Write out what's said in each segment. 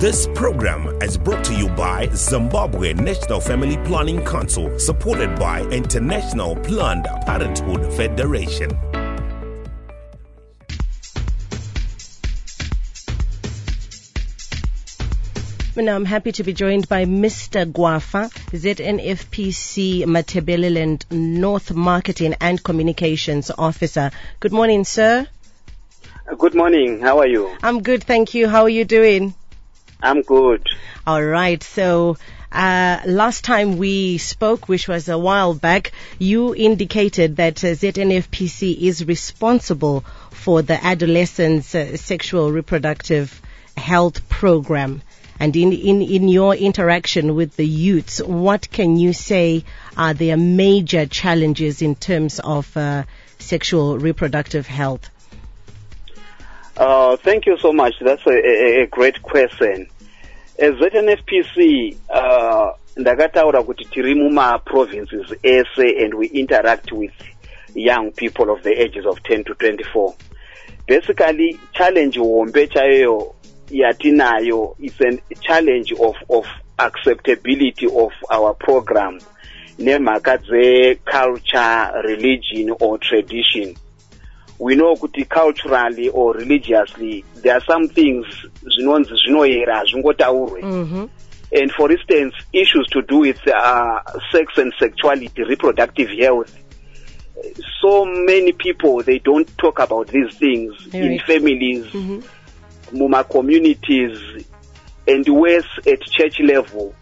This program is brought to you by Zimbabwe National Family Planning Council, supported by International Planned Parenthood Federation. Now, I'm happy to be joined by Mr. Gwafa, ZNFPC Matabeleland North Marketing and Communications Officer. Good morning, sir. Good morning. How are you? I'm good, thank you. How are you doing? I'm good. All right. So, uh, last time we spoke, which was a while back, you indicated that uh, ZNFPC is responsible for the adolescents' uh, sexual reproductive health program. And in, in, in your interaction with the youths, what can you say are their major challenges in terms of uh, sexual reproductive health? Uh, thank you so much. That's a, a, a great question. As ZNFPC, uh, ndakataura kuti tiri mumaprovinces ese and we interact with young people of the ages of 10 to 24. Basically, challenge hombe chaiyo yatinayo is a challenge of, of acceptability of our program nemhaka dzeculture, religion or tradition. We know kuti culturally or religiously there are some things zvinonzi zvinoyera hazvingotaurwe Mm-hmm. and for instance issues to do with uh, sex and sexuality reproductive health so many people they don't talk about these things in Right. families Mm-hmm. communities and worse at church level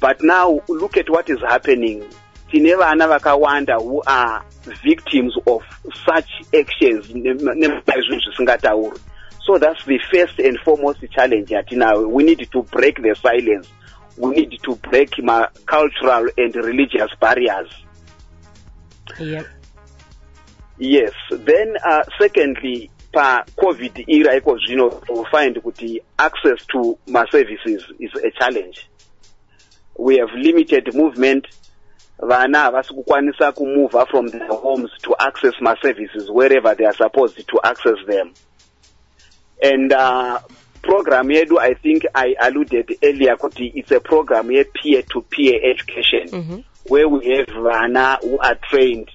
but now look at what is happening tine vana vakawanda who are victims of such actions zvisingataurwi so that's the first and foremost challenge yatinayo we need to break the silence. We need to break cultural and religious barriers. Yep. yes. Then uh, secondly pacovid era iko zvino we find kuti access to maservices is a challenge. We have limited movement vana havasi kukwanisa from their homes to access maservices wherever they are supposed to access them. And uh, program yedu i think i alluded earlier kuti it's a program ye-peer to peer education. Mhm. where we have vana who are trained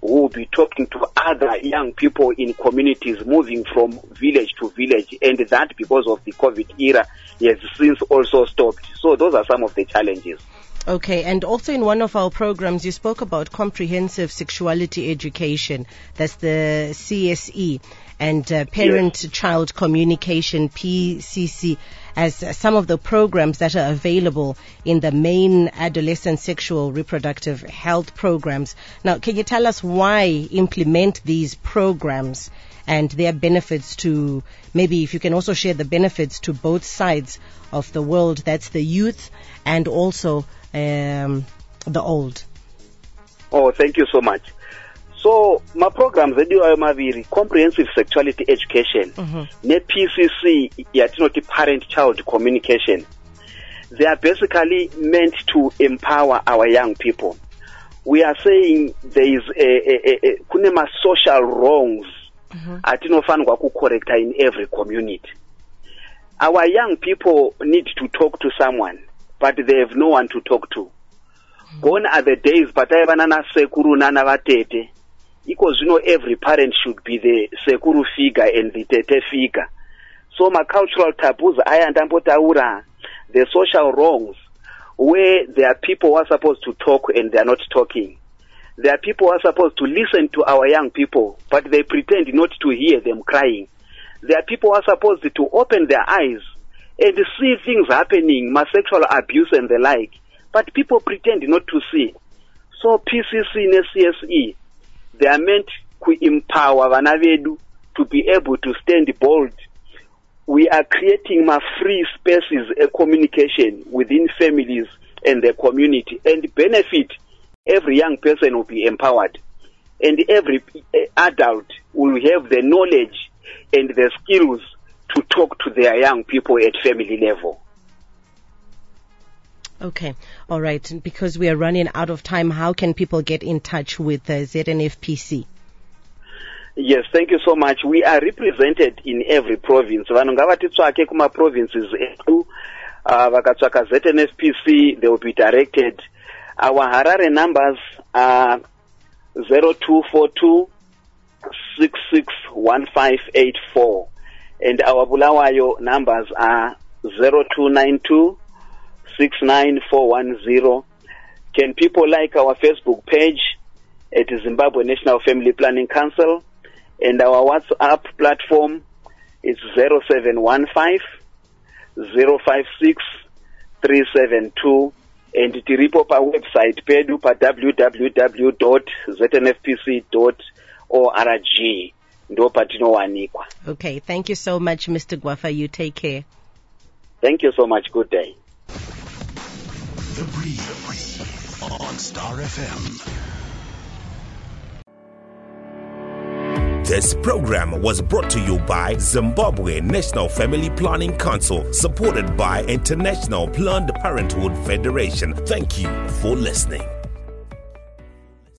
who will be talking to other young people in communities moving from village to village. And that because of the covid era has since also stopped. So those are some of the challenges Okay, and also in one of our programs, you spoke about comprehensive sexuality education. That's the CSE and uh, parent-child communication (PCC) as some of the programs that are available in the main adolescent sexual reproductive health programs. Now, can you tell us why implement these programs? and their benefits to maybe if you can also share the benefits to both sides of the world that's the youth and also um, the old Oh, thank you so much. So, maprograms edu ayo maviri comprehensive sexuality education Mhm. ne-PCC yatinoti parent child communication they are basically meant to empower our young people. We are saying there is a, a, a, a kune ma-social wrongs atinofanirwa kucorrecta in every community. Our young people need to talk to someone but they have no one to talk to. Gone are the days pataiva nana sekuru nana vatete iko know every parent should be the sekuru figure and the tete figure. So macultural taboos aya ndambotaura the social wrongs where there are people who are supposed to talk and they are not talking. There are people who are supposed to listen to our young people but they pretend not to hear them crying. There are people who are supposed to open their eyes and see things happening ma-sexual abuse and the like but people pretend not to see. So pcc ne-cse they are meant kuempower vana vedu to be able to stand bold. We are creating ma-free spaces a communication within families and the community and benefit every young person will be empowered. And every eh, adult will have the knowledge and the skills to talk to their young people at family level okay. All right. And because we are running out of time how can people get in touch with uh, znfpc yes thank you so much. We are represented in every province. Vanhu ngavatitsvake kumaprovinces edu uh, vakatsvaka znfpc they will be directed. Our harare numbers are 0242 661584 and our bulawayo numbers are 0292 69410 can people like our facebook page at zimbabwe national family planning council and our whatsapp platform is 0715 056 372 and tiripo pawebsite pedu pa-www znfpc org ndo patinowanikwa Okay, thank you so much, Mr. Gwafa. You take care. thank you so much good day The Breeze on Star FM. This program was brought to you by Zimbabwe National Family Planning Council, supported by International Planned Parenthood Federation. Thank you for listening.